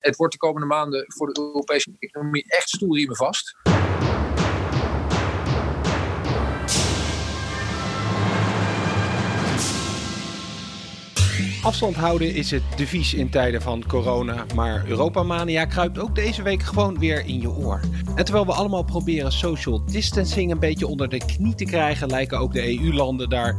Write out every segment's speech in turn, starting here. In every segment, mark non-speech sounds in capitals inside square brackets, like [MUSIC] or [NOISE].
Het wordt de komende maanden voor de Europese economie echt stoelriemen vast. Afstand houden is het devies in tijden van corona, maar Europamania kruipt ook deze week gewoon weer in je oor. En terwijl we allemaal proberen social distancing een beetje onder de knie te krijgen, lijken ook de EU-landen daar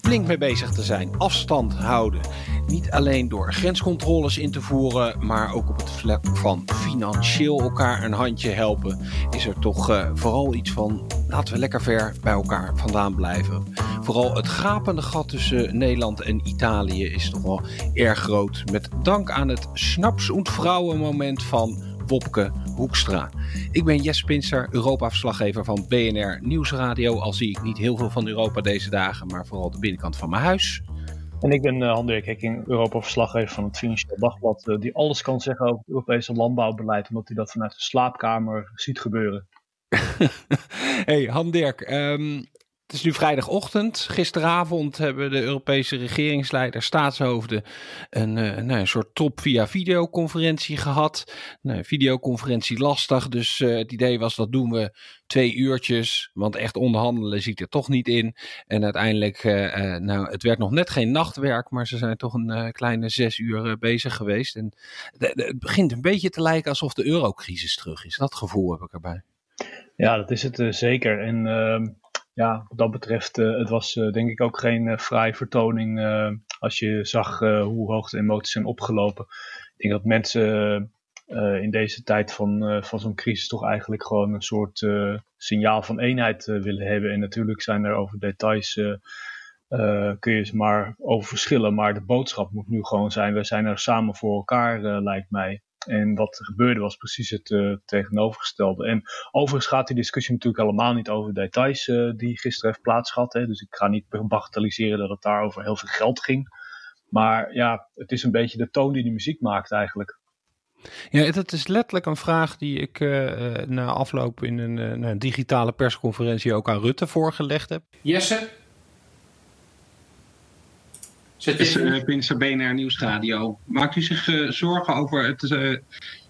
flink mee bezig te zijn. Afstand houden. Niet alleen door grenscontroles in te voeren, maar ook op het vlak van financieel elkaar een handje helpen, is er toch uh, vooral iets van laten we lekker ver bij elkaar vandaan blijven. Vooral het gapende gat tussen Nederland en Italië is toch wel erg groot. Met dank aan het snaps- van Wopke Hoekstra. Ik ben Jes Pinser, Europa-verslaggever van BNR Nieuwsradio. Al zie ik niet heel veel van Europa deze dagen, maar vooral de binnenkant van mijn huis. En ik ben uh, Han-Dirk Hekking, Europa-verslaggever van het Financieel Dagblad, uh, die alles kan zeggen over het Europese landbouwbeleid, omdat hij dat vanuit de slaapkamer ziet gebeuren. [LAUGHS] hey, Han-Dirk, um, het is nu vrijdagochtend. Gisteravond hebben de Europese regeringsleiders, staatshoofden, een, uh, nou, een soort top via videoconferentie gehad. Nou, videoconferentie lastig, dus uh, het idee was dat doen we twee uurtjes, want echt onderhandelen ziet er toch niet in. En uiteindelijk, uh, nou, het werd nog net geen nachtwerk, maar ze zijn toch een kleine zes uur bezig geweest. En het begint een beetje te lijken alsof de eurocrisis terug is. Dat gevoel heb ik erbij. Ja, dat is het zeker. En ehm, ja, wat dat betreft, uh, het was uh, denk ik ook geen uh, fraai vertoning als je zag hoe hoog de emoties zijn opgelopen. Ik denk dat mensen in deze tijd van, van zo'n crisis toch eigenlijk gewoon een soort signaal van eenheid willen hebben. En natuurlijk zijn er over details, kun je maar over verschillen. Maar de boodschap moet nu gewoon zijn, we zijn er samen voor elkaar, lijkt mij. En wat er gebeurde was precies het uh, tegenovergestelde. En overigens gaat die discussie natuurlijk helemaal niet over details uh, die gisteren heeft plaatsgehad. Hè. Dus ik ga niet bagatelliseren dat het daar over heel veel geld ging. Maar ja, het is een beetje de toon die de muziek maakt eigenlijk. Ja, dat is letterlijk een vraag die ik uh, na afloop in een, een, digitale persconferentie ook aan Rutte voorgelegd heb. Jesse, Zet is uh, Pinser BNR Nieuwsradio. Maakt u zich uh, zorgen over het uh,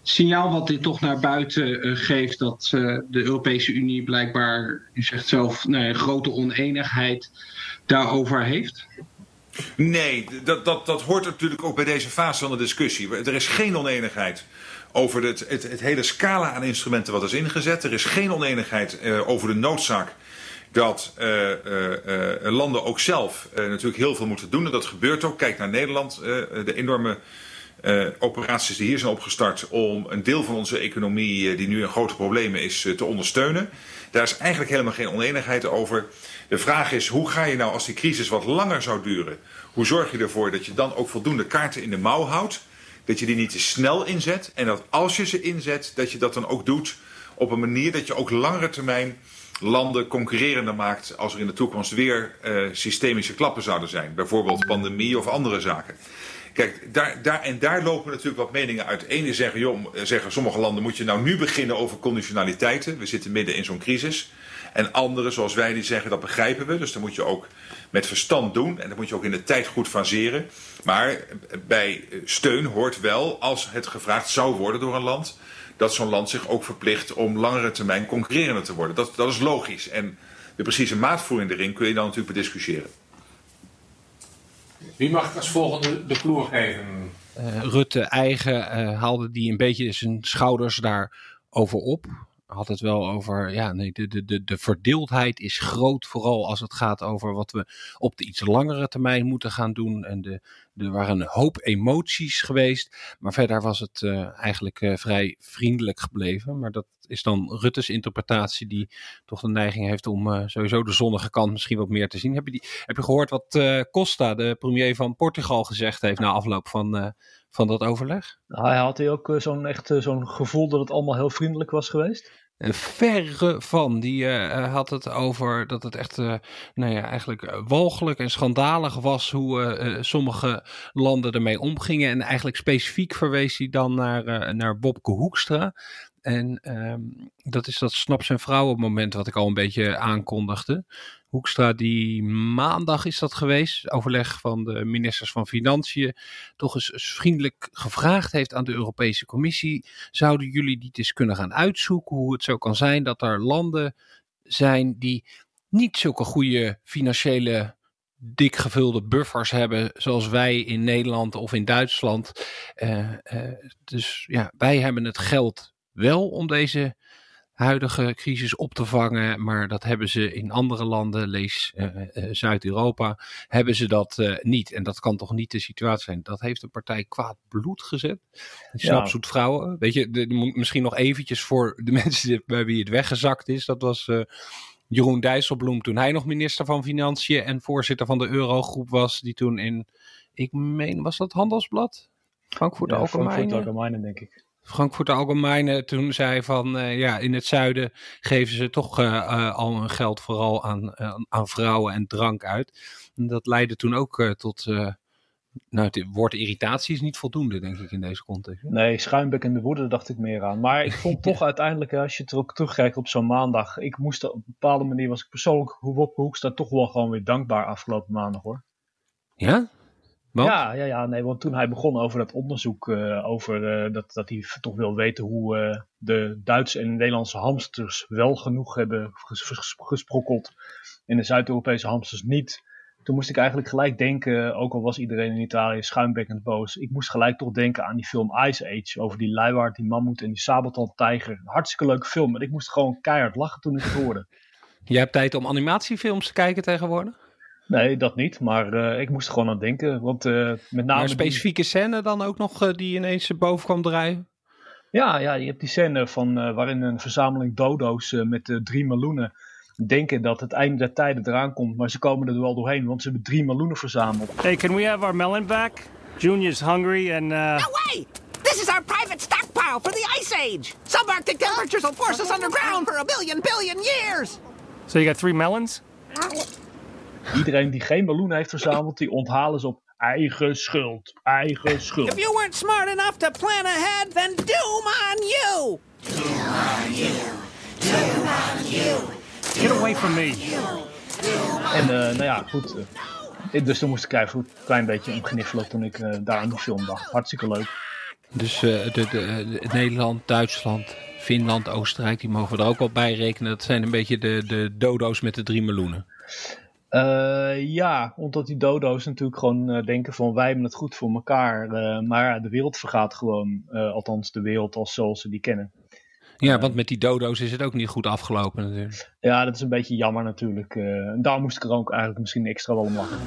signaal wat dit toch naar buiten geeft dat de Europese Unie blijkbaar, u zegt zelf, nou, een grote oneenigheid daarover heeft? Nee, dat, dat, dat hoort natuurlijk ook bij deze fase van de discussie. Er is geen oneenigheid over het, het, het hele scala aan instrumenten wat is ingezet. Er is geen oneenigheid over de noodzaak dat uh, uh, landen ook zelf natuurlijk heel veel moeten doen. En dat gebeurt ook. Kijk naar Nederland. de enorme operaties die hier zijn opgestart om een deel van onze economie, die nu in grote problemen is, te ondersteunen. Daar is eigenlijk helemaal geen oneenigheid over. De vraag is, hoe ga je nou als die crisis wat langer zou duren, hoe zorg je ervoor dat je dan ook voldoende kaarten in de mouw houdt? Dat je die niet te snel inzet. En dat als je ze inzet, dat je dat dan ook doet op een manier dat je ook langere termijn landen concurrerender maakt als er in de toekomst weer uh, systemische klappen zouden zijn. Bijvoorbeeld pandemie of andere zaken. Kijk, daar, daar, en daar lopen natuurlijk wat meningen uit. Ene zeggen, joh, zeggen sommige landen moet je nou nu beginnen over conditionaliteiten. We zitten midden in zo'n crisis. En anderen, zoals wij, die zeggen dat begrijpen we. Dus dan moet je ook met verstand doen. En dat moet je ook in de tijd goed faseren. Maar bij steun hoort wel, als het gevraagd zou worden door een land dat zo'n land zich ook verplicht om langere termijn concurrerender te worden. Dat, dat is logisch. En de precieze maatvoering erin kun je dan natuurlijk bediscussiëren. Wie mag als volgende de ploeg geven? Uh, Rutte eigen uh, haalde die een beetje zijn schouders daarover op had het wel over, ja, nee, de, de, de, de verdeeldheid is groot, vooral als het gaat over wat we op de iets langere termijn moeten gaan doen. En de, er waren een hoop emoties geweest, maar verder was het uh, eigenlijk uh, vrij vriendelijk gebleven. Maar dat is dan Rutte's interpretatie, die toch de neiging heeft om uh, sowieso de zonnige kant misschien wat meer te zien. Heb je, die, heb je gehoord wat Costa, de premier van Portugal, gezegd heeft na afloop van, van dat overleg? Hij had hij ook zo'n echt zo'n gevoel dat het allemaal heel vriendelijk was geweest? Verre van. Die uh, had het over dat het echt, uh, nou ja, eigenlijk walgelijk en schandalig was hoe sommige landen ermee omgingen. En eigenlijk specifiek verwees hij dan naar, naar Bobke Hoekstra. En ehm, dat is dat snaps- en vrouwen moment wat ik al een beetje aankondigde. Hoekstra die maandag is dat geweest, overleg van de ministers van Financiën, toch eens vriendelijk gevraagd heeft aan de Europese Commissie. Zouden jullie niet eens kunnen gaan uitzoeken hoe het zo kan zijn dat er landen zijn die niet zulke goede financiële dik gevulde buffers hebben, zoals wij in Nederland of in Duitsland. Uh, uh, dus ja, wij hebben het geld wel om deze huidige crisis op te vangen, maar dat hebben ze in andere landen, lees uh, Zuid-Europa, hebben ze dat niet. En dat kan toch niet de situatie zijn. Dat heeft een partij kwaad bloed gezet. Snapzoet ja. vrouwen. Weet je, de, de, misschien nog eventjes voor de [LAUGHS] mensen bij wie het weggezakt is. Dat was Jeroen Dijsselbloem toen hij nog minister van Financiën en voorzitter van de Eurogroep was, die toen in, ik meen, was dat Handelsblad? Frankfurt ja, Allgemeine? Frankfurt Allgemeine, denk ik. Frankfurt Allgemeine toen zei van uh, ja, in het zuiden geven ze toch uh, uh, al hun geld vooral aan, aan vrouwen en drank uit. En dat leidde toen ook tot nou, het woord irritatie is niet voldoende, denk ik, in deze context. Nee, schuimbekkende woede dacht ik meer aan. Maar ik vond [LAUGHS] toch uiteindelijk, als je terug, terugkijkt op zo'n maandag, ik moest op een bepaalde manier, was ik persoonlijk, Wopke Hoekstra, toch wel gewoon weer dankbaar afgelopen maandag hoor. Ja? Want? Ja, ja, ja, nee, want toen hij begon over dat onderzoek, uh, over uh, dat, dat hij toch wil weten hoe uh, de Duitse en Nederlandse hamsters wel genoeg hebben ges gesprokkeld en de Zuid-Europese hamsters niet toen moest ik eigenlijk gelijk denken, ook al was iedereen in Italië schuimbekkend boos, ik moest gelijk toch denken aan die film Ice Age, over die luiwaard, die mammoet en die sabeltandtijger. Hartstikke leuke film, en ik moest gewoon keihard lachen toen ik het hoorde. [LAUGHS] Jij hebt tijd om animatiefilms te kijken tegenwoordig? Nee, dat niet, maar uh, ik moest er gewoon aan denken, want uh, met name... Maar specifieke die... scène dan ook nog uh, die ineens boven kwam draaien? Ja, ja, je hebt die scène van, waarin een verzameling dodo's met drie meloenen denken dat het einde der tijden eraan komt, maar ze komen er wel doorheen, want ze hebben drie meloenen verzameld. Hey, can we have our melon back? Junior's hungry and uh... No way! This is our private stockpile for the Ice Age! Subarctic temperatures will force us underground for a billion billion years! So you got three melons? Iedereen die geen meloen heeft verzameld, die onthalen ze op eigen schuld. Eigen schuld. If you weren't smart enough to plan ahead, then doom on you! Doom on you! Doom on you! Get away from me. En uh, nou ja, goed. Uh, dus toen moest ik even een klein beetje om gniffelen toen ik uh, daar aan die film dacht. Hartstikke leuk. Dus de, de, de, Nederland, Duitsland, Finland, Oostenrijk, die mogen we er ook wel bij rekenen. Dat zijn een beetje de, de dodo's met de drie meloenen. Ja, omdat die dodo's natuurlijk gewoon denken van wij hebben het goed voor elkaar. maar de wereld vergaat gewoon, althans de wereld als zoals ze die kennen. Ja, want met die dodo's is het ook niet goed afgelopen natuurlijk. Ja, dat is een beetje jammer natuurlijk. Uh, en daar moest ik er ook eigenlijk misschien extra wel om lachen.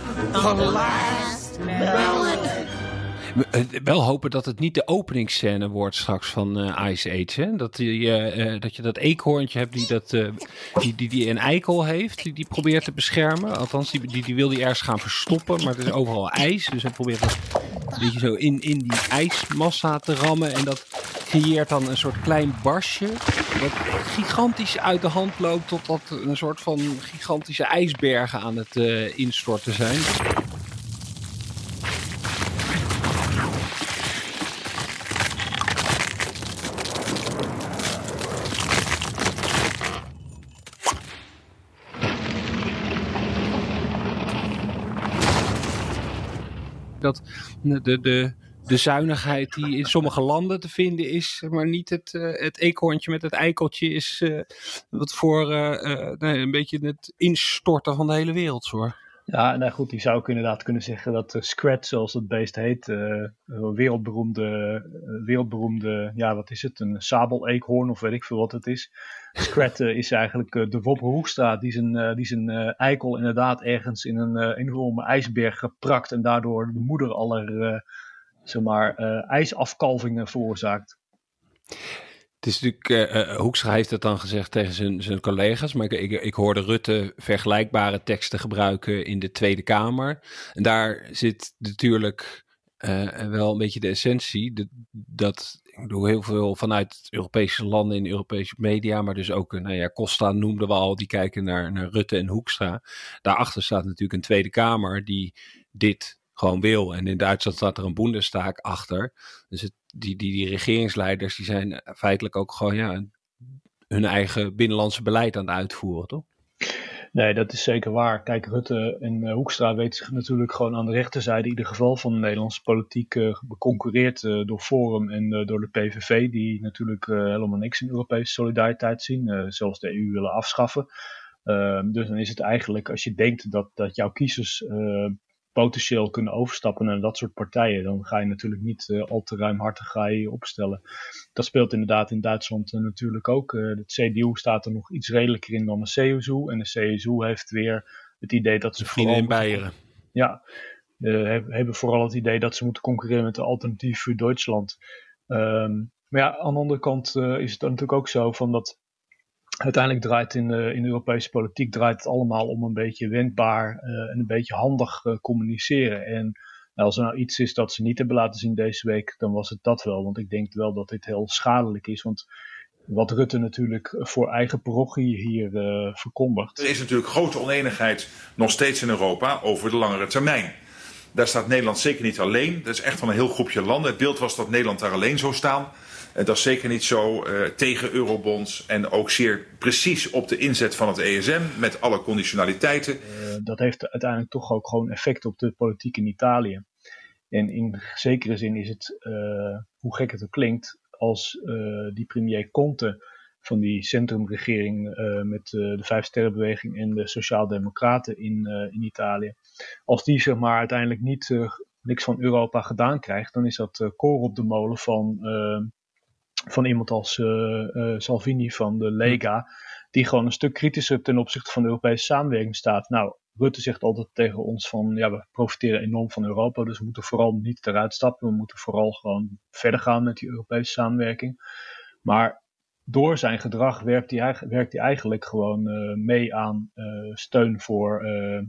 Wel hopen dat het niet de openingsscène wordt straks van uh, Ice Age. Hè? Dat, uh, dat je dat eekhoorntje hebt die, dat, die, die, een eikel heeft, die, die probeert te beschermen. Althans, die, die, die wil die ergens gaan verstoppen, maar het is overal ijs. Dus hij probeert dat een beetje zo in, in die ijsmassa te rammen. En dat creëert dan een soort klein barsje. Wat gigantisch uit de hand loopt totdat een soort van gigantische ijsbergen aan het instorten zijn. Dat de, de, de zuinigheid die in sommige landen te vinden is, maar niet het, uh, het eekhoorntje met het eikeltje is uh, wat voor uh, nee, een beetje het instorten van de hele wereld zorgt. Ja, nou goed, die zou ik inderdaad kunnen zeggen dat uh, Scrat, zoals het beest heet, wereldberoemde, wereldberoemde, ja wat is het, een sabel-eekhoorn of weet ik veel wat het is. Scrat is eigenlijk de Wopper Hoekstra die zijn, die zijn eikel inderdaad ergens in een enorme ijsberg geprakt en daardoor de moeder aller zeg maar, ijsafkalvingen veroorzaakt. Het is natuurlijk, uh, Hoekstra heeft het dan gezegd tegen zijn, zijn collega's, maar ik, ik, hoorde Rutte vergelijkbare teksten gebruiken in de Tweede Kamer. En daar zit natuurlijk wel een beetje de essentie, dat ik bedoel, heel veel vanuit Europese landen in Europese media, maar dus ook, nou ja, Costa noemden we al, die kijken naar, naar Rutte en Hoekstra. Daarachter staat natuurlijk een Tweede Kamer die dit gewoon wil. En in Duitsland staat er een Bundestag achter. Dus het, die, die, die regeringsleiders die zijn feitelijk ook gewoon ja, hun eigen binnenlandse beleid aan het uitvoeren, toch? Nee, dat is zeker waar. Kijk, Rutte en uh, Hoekstra weten zich natuurlijk gewoon aan de rechterzijde in ieder geval van de Nederlandse politiek uh, beconcurreerd uh, door Forum en door de PVV, die natuurlijk helemaal niks in Europese solidariteit zien, zelfs de EU willen afschaffen. Ehm, dus dan is het eigenlijk, als je denkt dat, dat jouw kiezers potentieel kunnen overstappen naar dat soort partijen, dan ga je natuurlijk niet uh, al te ruimhartig ga je opstellen. Dat speelt inderdaad in Duitsland uh, natuurlijk ook. De CDU staat er nog iets redelijker in dan de CSU. En de CSU heeft weer het idee dat ze. Vrienden in Beieren. Ja, hebben vooral het idee dat ze moeten concurreren met de alternatief voor Duitsland. Um, maar ja, aan de andere kant is het natuurlijk ook zo van dat uiteindelijk draait in de, in Europese politiek draait het allemaal om een beetje wendbaar uh, en een beetje handig uh, communiceren. En nou, als er nou iets is dat ze niet hebben laten zien deze week, dan was het dat wel. Want ik denk wel dat dit heel schadelijk is. Want wat Rutte natuurlijk voor eigen parochie hier uh, verkondigt. Er is natuurlijk grote oneenigheid nog steeds in Europa over de langere termijn. Daar staat Nederland zeker niet alleen. Dat is echt van een heel groepje landen. Het beeld was dat Nederland daar alleen zou staan. Eh, dat is zeker niet zo uh, tegen eurobonds en ook zeer precies op de inzet van het ESM met alle conditionaliteiten. Uh, dat heeft uiteindelijk toch ook gewoon effect op de politiek in Italië. En in zekere zin is het, hoe gek het ook klinkt, als die premier Conte van die centrumregering met de Vijf Sterrenbeweging en de Sociaaldemocraten in, in Italië, als die zeg maar uiteindelijk niet niks van Europa gedaan krijgt, dan is dat koor op de molen van van iemand als uh, Salvini van de Lega, die gewoon een stuk kritischer ten opzichte van de Europese samenwerking staat. Nou, Rutte zegt altijd tegen ons van, ja, we profiteren enorm van Europa, dus we moeten vooral niet eruit stappen, we moeten vooral gewoon verder gaan met die Europese samenwerking. Maar door zijn gedrag werkt hij, werkt hij eigenlijk gewoon uh, mee aan uh, steun voor, uh,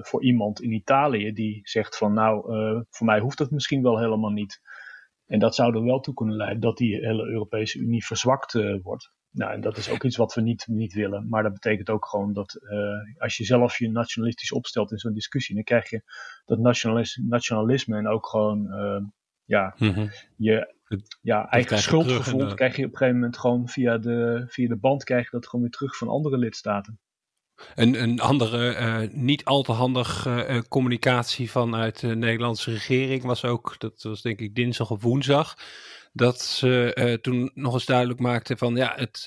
voor iemand in Italië die zegt van nou, voor mij hoeft het misschien wel helemaal niet. En dat zou er wel toe kunnen leiden dat die hele Europese Unie verzwakt uh, wordt. Nou, en dat is ook iets wat we niet, niet willen. Maar dat betekent ook gewoon dat uh, als je zelf je nationalistisch opstelt in zo'n discussie, dan krijg je dat nationalisme en ook gewoon uh, ja, mm -hmm. je ja, eigen schuldgevoel krijg je op een gegeven moment gewoon via de, via de band krijg je dat gewoon weer terug van andere lidstaten. Een, andere uh, niet al te handige uh, communicatie vanuit de Nederlandse regering was ook, dat was denk ik dinsdag of woensdag, dat ze uh, toen nog eens duidelijk maakten van ja, het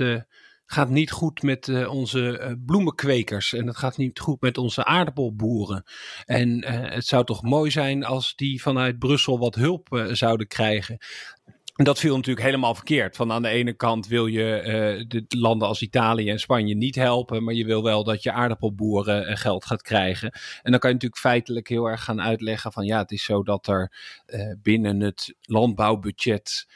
gaat niet goed met onze bloemenkwekers en het gaat niet goed met onze aardappelboeren. En het zou toch mooi zijn als die vanuit Brussel wat hulp zouden krijgen. Dat viel natuurlijk helemaal verkeerd. Van aan de ene kant wil je uh, de landen als Italië en Spanje niet helpen, maar je wil wel dat je aardappelboeren uh, geld gaat krijgen. En dan kan je natuurlijk feitelijk heel erg gaan uitleggen van ja, het is zo dat er uh, binnen het landbouwbudget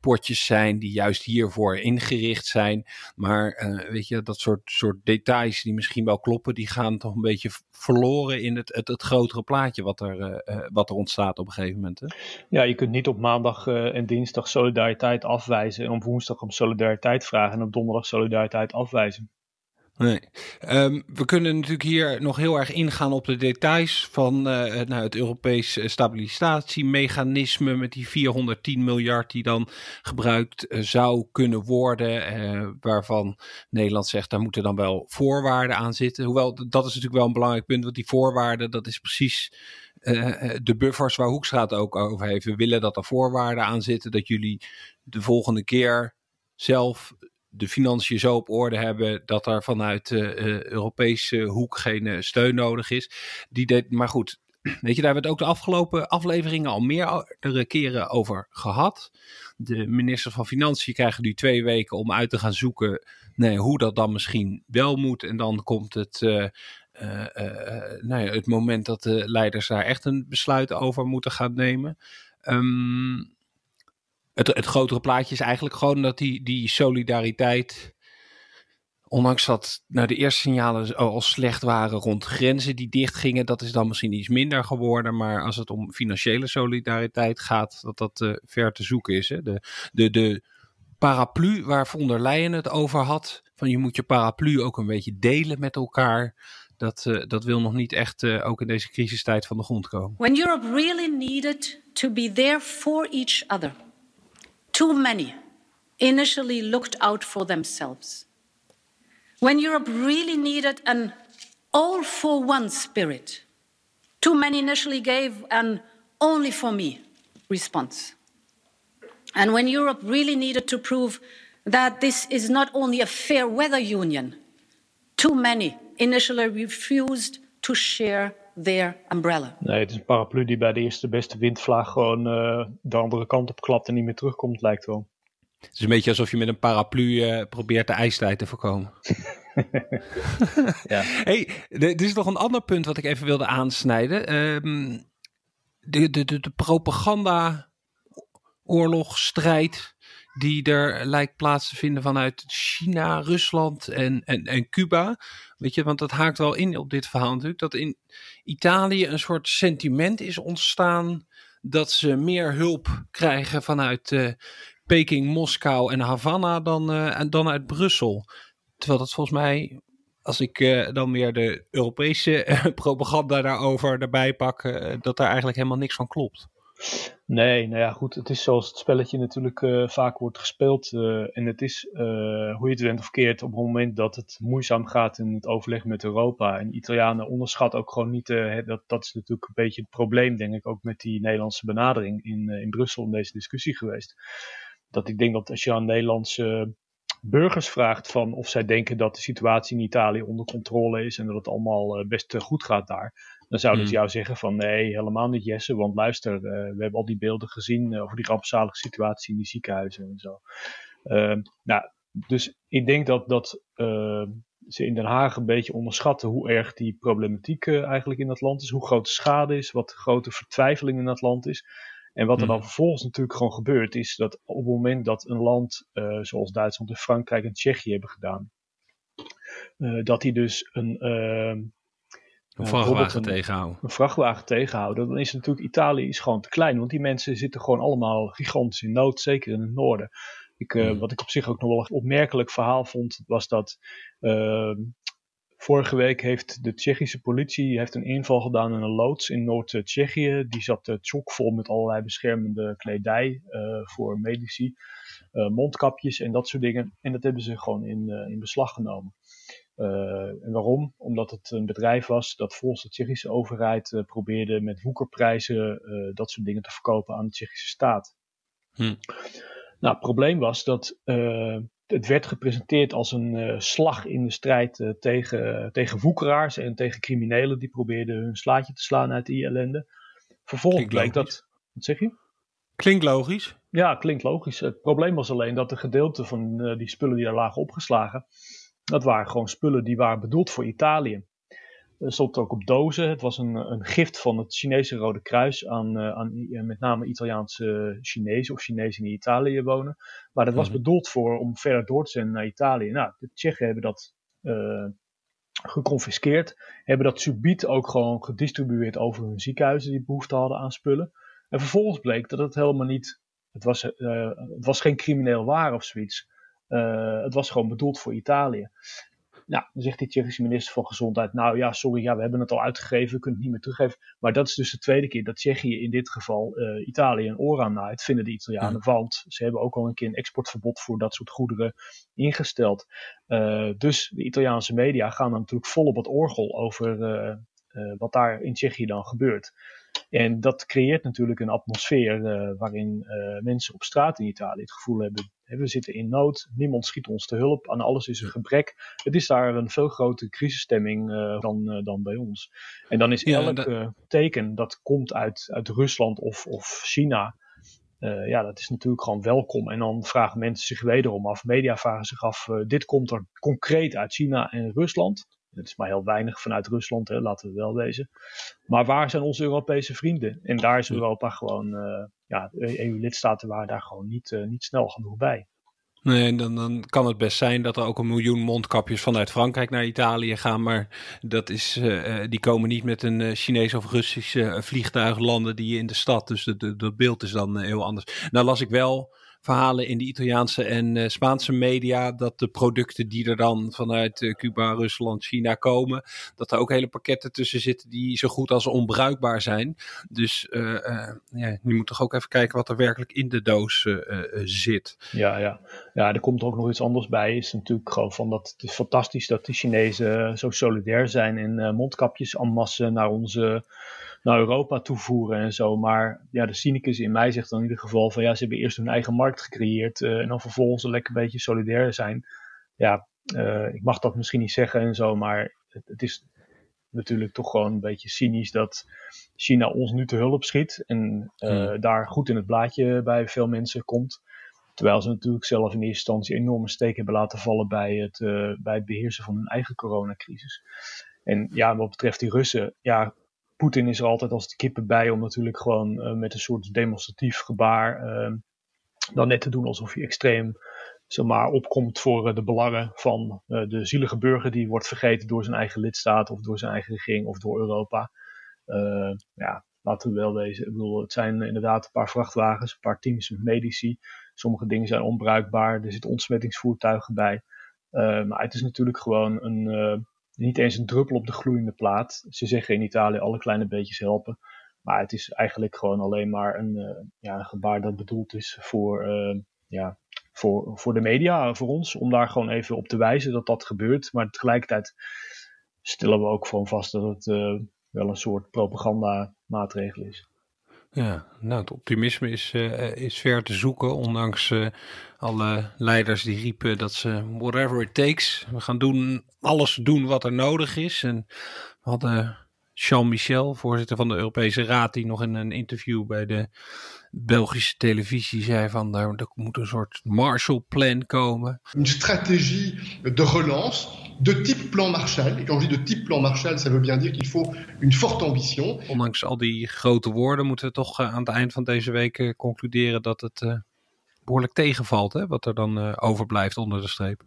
potjes zijn die juist hiervoor ingericht zijn. Maar weet je, dat soort, soort details die misschien wel kloppen, die gaan toch een beetje verloren in het, het, het grotere plaatje wat er, wat er ontstaat op een gegeven moment. Hè? Ja, je kunt niet op maandag en dinsdag solidariteit afwijzen en op woensdag om solidariteit vragen en op donderdag solidariteit afwijzen. Nee. Um, we kunnen natuurlijk hier nog heel erg ingaan op de details van uh, nou, het Europees stabilisatiemechanisme met die 410 miljard die dan gebruikt uh, zou kunnen worden, waarvan Nederland zegt daar moeten dan wel voorwaarden aan zitten. Hoewel dat is natuurlijk wel een belangrijk punt, want die voorwaarden dat is precies de buffers waar Hoekstraat ook over heeft. We willen dat er voorwaarden aan zitten dat jullie de volgende keer zelf de financiën zo op orde hebben dat er vanuit de uh, Europese hoek geen steun nodig is. Die deed, maar goed, [CLEARS THROAT] weet je, daar hebben we het ook de afgelopen afleveringen al meerdere keren over gehad. De minister van Financiën krijgen nu twee weken om uit te gaan zoeken hoe dat dan misschien wel moet. En dan komt het nou ja, het moment dat de leiders daar echt een besluit over moeten gaan nemen. Um, het, het grotere plaatje is eigenlijk gewoon dat die, die solidariteit, ondanks dat nou, de eerste signalen al slecht waren rond grenzen die dichtgingen, dat is dan misschien iets minder geworden. Maar als het om financiële solidariteit gaat, dat dat ver te zoeken is. Hè? De, de, de paraplu waar von der Leyen het over had, van je moet je paraplu ook een beetje delen met elkaar dat, uh, dat wil nog niet echt uh, ook in deze crisistijd van de grond komen. When Europe really needed to be there for each other, too many initially looked out for themselves. When Europe really needed an all for one spirit, too many initially gave an only for me response. And when Europe really needed to prove that this is not only a fair weather union, too many initially refused to share their umbrella. Nee, het is een paraplu die bij de eerste beste windvlaag gewoon uh, de andere kant op klapt en niet meer terugkomt, lijkt wel. Het is een beetje alsof je met een paraplu uh, probeert de ijstijd te voorkomen. [LAUGHS] ja. Hey, dit is nog een ander punt wat ik even wilde aansnijden. Um, de, de, de, de propaganda, oorlog, strijd die er lijkt plaats te vinden vanuit China, Rusland en, en, en Cuba. Weet je, want dat haakt wel in op dit verhaal natuurlijk. Dat in Italië een soort sentiment is ontstaan dat ze meer hulp krijgen vanuit uh, Peking, Moskou en Havana dan, uh, dan uit Brussel. Terwijl dat volgens mij, als ik uh, dan meer de Europese [LAUGHS] propaganda daarover erbij pak, dat daar eigenlijk helemaal niks van klopt. Nee, nou ja, goed. Het is zoals het spelletje natuurlijk uh, vaak wordt gespeeld. Uh, en het is, uh, hoe je het went of keert, op het moment dat het moeizaam gaat in het overleg met Europa. En Italianen onderschat ook gewoon niet, dat, dat is natuurlijk een beetje het probleem, denk ik, ook met die Nederlandse benadering in, in Brussel in deze discussie geweest. Dat ik denk dat als je aan Nederlandse burgers vraagt van of zij denken dat de situatie in Italië onder controle is en dat het allemaal best goed gaat daar dan zouden ze hmm. jou zeggen van nee, helemaal niet Jesse, want luister, uh, we hebben al die beelden gezien uh, over die rampzalige situatie in die ziekenhuizen en zo. Uh, nou, dus ik denk dat, dat ehm, ze in Den Haag een beetje onderschatten hoe erg die problematiek eh, eigenlijk in dat land is, hoe groot de schade is, wat de grote vertwijfeling in dat land is. En wat er dan hmm. vervolgens natuurlijk gewoon gebeurt, is dat op het moment dat een land eh, zoals Duitsland en Frankrijk en Tsjechië hebben gedaan, dat die dus een ehm, een vrachtwagen tegenhouden. Een vrachtwagen tegenhouden. Dan is natuurlijk Italië is gewoon te klein. Want die mensen zitten gewoon allemaal gigantisch in nood. Zeker in het noorden. Ik, uh, Wat ik op zich ook nog wel een opmerkelijk verhaal vond. Was dat uh, vorige week heeft de Tsjechische politie heeft een inval gedaan in een loods in Noord-Tsjechië. Die zat uh, chockvol met allerlei beschermende kledij uh, voor medici. mondkapjes en dat soort dingen. En dat hebben ze gewoon in, in beslag genomen. Uh, en waarom? Omdat het een bedrijf was dat volgens de Tsjechische overheid uh, probeerde met woekerprijzen uh, dat soort dingen te verkopen aan de Tsjechische staat. Hm. Nou, het probleem was dat het werd gepresenteerd als een slag in de strijd tegen, tegen woekeraars en tegen criminelen die probeerden hun slaatje te slaan uit die ellende. Vervolgens bleek dat. Wat zeg je? Klinkt logisch. Ja, klinkt logisch. Het probleem was alleen dat de gedeelte van die spullen die daar lagen opgeslagen dat waren gewoon spullen die waren bedoeld voor Italië. Er stond ook op dozen. Het was een, een gift van het Chinese Rode Kruis aan, uh, aan uh, met name Italiaanse Chinezen of Chinezen die in Italië wonen. Maar dat was mhm. bedoeld voor om verder door te zenden naar Italië. Nou, de Tsjechen hebben dat uh, geconfiskeerd. Hebben dat subiet ook gewoon gedistribueerd over hun ziekenhuizen die behoefte hadden aan spullen. En vervolgens bleek dat het helemaal niet. Het was, het was geen crimineel waar of zoiets. Uh, het was gewoon bedoeld voor Italië. Nou, dan zegt die Tsjechische minister van Gezondheid: Nou ja, sorry, ja, we hebben het al uitgegeven, we kunnen het niet meer teruggeven. Maar dat is dus de tweede keer dat Tsjechië in dit geval uh, Italië een oor aan naait, vinden de Italianen. Want ze hebben ook al een keer een exportverbod voor dat soort goederen ingesteld. Uh, dus de Italiaanse media gaan dan natuurlijk vol op het orgel over wat daar in Tsjechië dan gebeurt. En dat creëert natuurlijk een atmosfeer waarin mensen op straat in Italië het gevoel hebben we zitten in nood, niemand schiet ons te hulp, aan alles is een gebrek. Het is daar een veel grotere crisisstemming uh, dan, uh, dan bij ons. En dan is ja, elk dat... uh, teken dat komt uit, uit Rusland of, of China, ja, dat is natuurlijk gewoon welkom. En dan vragen mensen zich wederom af, media vragen zich af, dit komt er concreet uit China en Rusland. Het is maar heel weinig vanuit Rusland, hè, laten we wel wezen. Maar waar zijn onze Europese vrienden? En daar is Europa gewoon, uh, ja, EU-lidstaten waren daar gewoon niet, uh, niet snel genoeg bij. Nee, dan, dan kan het best zijn dat er ook een miljoen mondkapjes vanuit Frankrijk naar Italië gaan. Maar dat is, uh, die komen niet met een Chinees of Russisch vliegtuig landen die in de stad. Dus dat beeld is dan heel anders. Nou las ik wel verhalen in de Italiaanse en uh, Spaanse media dat de producten die er dan vanuit uh, Cuba, Rusland, China komen, dat er ook hele pakketten tussen zitten die zo goed als onbruikbaar zijn. Dus uh, ja, je moet toch ook even kijken wat er werkelijk in de doos zit. Ja, ja. ja, er komt ook nog iets anders bij. Is natuurlijk gewoon van dat het is fantastisch dat de Chinezen zo solidair zijn en mondkapjes en naar onze naar Europa toevoeren en zo. Maar ja, de cynicus in mij zegt dan in ieder geval van ja, ze hebben eerst hun eigen markt gecreëerd uh, en dan vervolgens een lekker beetje solidair zijn. Ja, uh, ik mag dat misschien niet zeggen en zo, maar het, het, is natuurlijk toch gewoon een beetje cynisch dat China ons nu te hulp schiet en uh, hmm. daar goed in het blaadje bij veel mensen komt. Terwijl ze natuurlijk zelf in eerste instantie enorme steek hebben laten vallen bij het, bij het beheersen van hun eigen coronacrisis. En ja, wat betreft die Russen, ja, Poetin is er altijd als de kippen bij om natuurlijk gewoon uh, met een soort demonstratief gebaar uh, dan net te doen alsof hij extreem zomaar opkomt voor uh, de belangen van de zielige burger die wordt vergeten door zijn eigen lidstaat of door zijn eigen regering of door Europa. ja, laten we wel wezen. Ik bedoel, het zijn inderdaad een paar vrachtwagens, een paar teams met medici. Sommige dingen zijn onbruikbaar. Er zitten ontsmettingsvoertuigen bij. maar het is natuurlijk gewoon een niet eens een druppel op de gloeiende plaat. Ze zeggen in Italië alle kleine beetjes helpen. Maar het is eigenlijk gewoon alleen maar een, uh, ja, een gebaar dat bedoeld is voor, uh, ja, voor, voor de media, voor ons. Om daar gewoon even op te wijzen dat dat gebeurt. Maar tegelijkertijd stellen we ook gewoon vast dat het uh, wel een soort propagandamaatregel is. Ja, nou, het optimisme is, uh, is ver te zoeken, ondanks uh, alle leiders die riepen dat ze whatever it takes, we gaan doen, alles doen wat er nodig is. En we hadden Jean Michel, voorzitter van de Europese Raad, die nog in een interview bij de Belgische televisie zei van er, er moet een soort Marshallplan komen. Een strategie de relance de type plan Marshall. Et quand je dis de type plan Marshall, ça veut bien dire qu'il faut une forte ambition. Ondanks al die grote woorden moeten we toch uh, aan het eind van deze week uh, concluderen dat het uh, behoorlijk tegenvalt, hè, wat er dan overblijft onder de streep.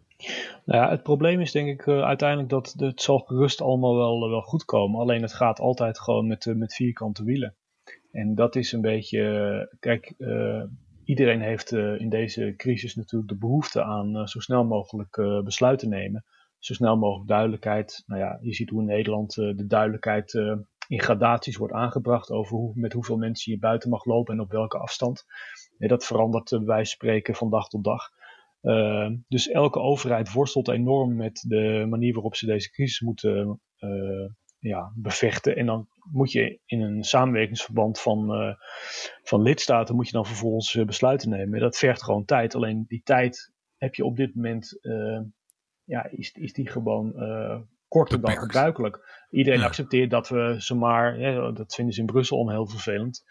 Nou ja, het probleem is denk ik uiteindelijk dat het zal gerust allemaal wel, wel goed komen. Alleen het gaat altijd gewoon met, met vierkante wielen. En dat is een beetje, kijk, iedereen heeft in deze crisis natuurlijk de behoefte aan zo snel mogelijk besluiten nemen zo snel mogelijk duidelijkheid. Nou ja, je ziet hoe in Nederland de duidelijkheid in gradaties wordt aangebracht over hoe, met hoeveel mensen je buiten mag lopen en op welke afstand. Dat verandert bij wijze spreken van dag tot dag. Dus elke overheid worstelt enorm met de manier waarop ze deze crisis moeten ja, bevechten. En dan moet je in een samenwerkingsverband van, van lidstaten moet je dan vervolgens besluiten nemen. Dat vergt gewoon tijd. Alleen die tijd heb je op dit moment ja, is, is die gewoon korter dan gebruikelijk. Iedereen accepteert dat we ze maar, ja, dat vinden ze in Brussel om heel vervelend,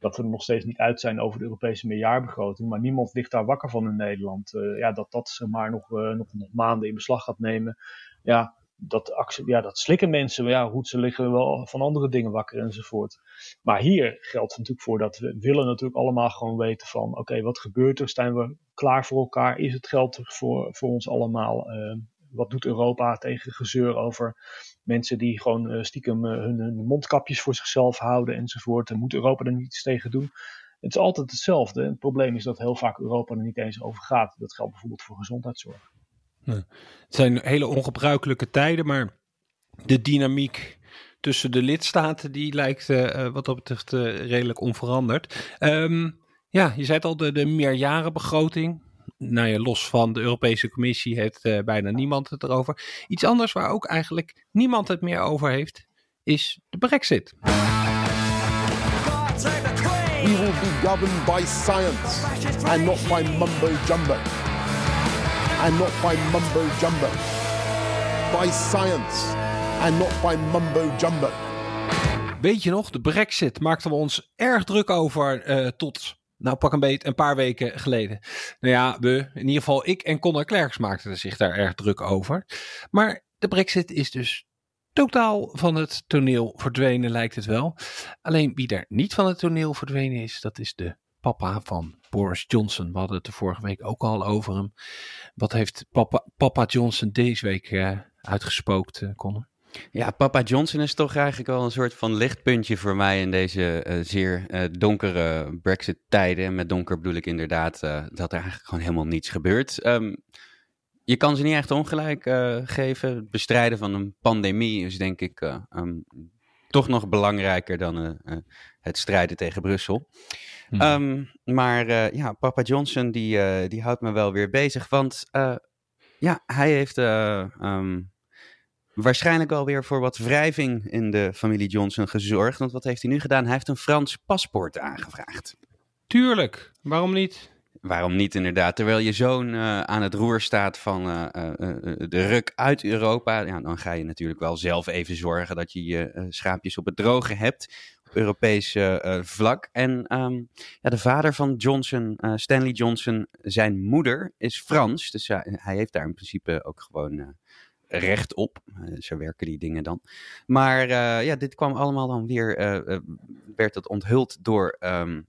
dat we er nog steeds niet uit zijn over de Europese meerjaarbegroting. Maar niemand ligt daar wakker van in Nederland. Uh, ja, dat dat ze maar nog, uh, nog, nog maanden in beslag gaat nemen. Ja, dat, ja, dat slikken mensen. Maar ja, goed, ze liggen wel van andere dingen wakker enzovoort. Maar hier geldt natuurlijk voor dat we willen natuurlijk allemaal gewoon weten van... oké, wat gebeurt er? Zijn we klaar voor elkaar? Is het geld voor, voor ons allemaal? Uh, wat doet Europa tegen gezeur over mensen die gewoon uh, stiekem uh, hun, mondkapjes voor zichzelf houden enzovoort? En moet Europa er niets tegen doen? Het is altijd hetzelfde. Het probleem is dat heel vaak Europa er niet eens over gaat. Dat geldt bijvoorbeeld voor gezondheidszorg. Het zijn hele ongebruikelijke tijden, maar de dynamiek tussen de lidstaten die lijkt uh, wat dat betreft redelijk onveranderd. Um, ja, je zei het al, de, de meerjarenbegroting. Nou ja, los van de Europese Commissie heeft uh, bijna niemand het erover. Iets anders waar ook eigenlijk niemand het meer over heeft, is de brexit. We will be governed by science and not by mumbo jumbo and not by mumbo jumbo. By science and not by mumbo jumbo. Weet je nog, de Brexit maakten we ons erg druk over uh, tot, nou pak een beetje, een paar weken geleden. Nou ja, we, in ieder geval ik en Conor Klerks maakten zich daar erg druk over. Maar de Brexit is dus totaal van het toneel verdwenen, lijkt het wel. Alleen wie er niet van het toneel verdwenen is, dat is de papa van Boris Johnson. We hadden het de vorige week ook al over hem. Wat heeft papa, papa Johnson deze week uh, uitgespookt, uh, Connor? Ja, Papa Johnson is toch eigenlijk wel een soort van lichtpuntje voor mij in deze uh, zeer uh, donkere Brexit-tijden. En met donker bedoel ik inderdaad uh, dat er eigenlijk gewoon helemaal niets gebeurt. Um, je kan ze niet echt ongelijk geven. Het bestrijden van een pandemie is denk ik um, toch nog belangrijker dan het strijden tegen Brussel. Hmm. Um, maar ja, Papa Johnson die, die houdt me wel weer bezig. Want ja, hij heeft um, waarschijnlijk alweer voor wat wrijving in de familie Johnson gezorgd. Want wat heeft hij nu gedaan? Hij heeft een Frans paspoort aangevraagd. Tuurlijk, waarom niet? Waarom niet inderdaad? Terwijl je zoon uh, aan het roer staat van uh, uh, de ruk uit Europa, ja, dan ga je natuurlijk wel zelf even zorgen dat je je schaapjes op het droge hebt op Europees vlak. En um, ja, de vader van Johnson, Stanley Johnson, zijn moeder is Frans, dus hij heeft daar in principe ook gewoon recht op. Uh, zo werken die dingen dan. Maar uh, ja, dit kwam allemaal dan weer, uh, werd het onthuld door um,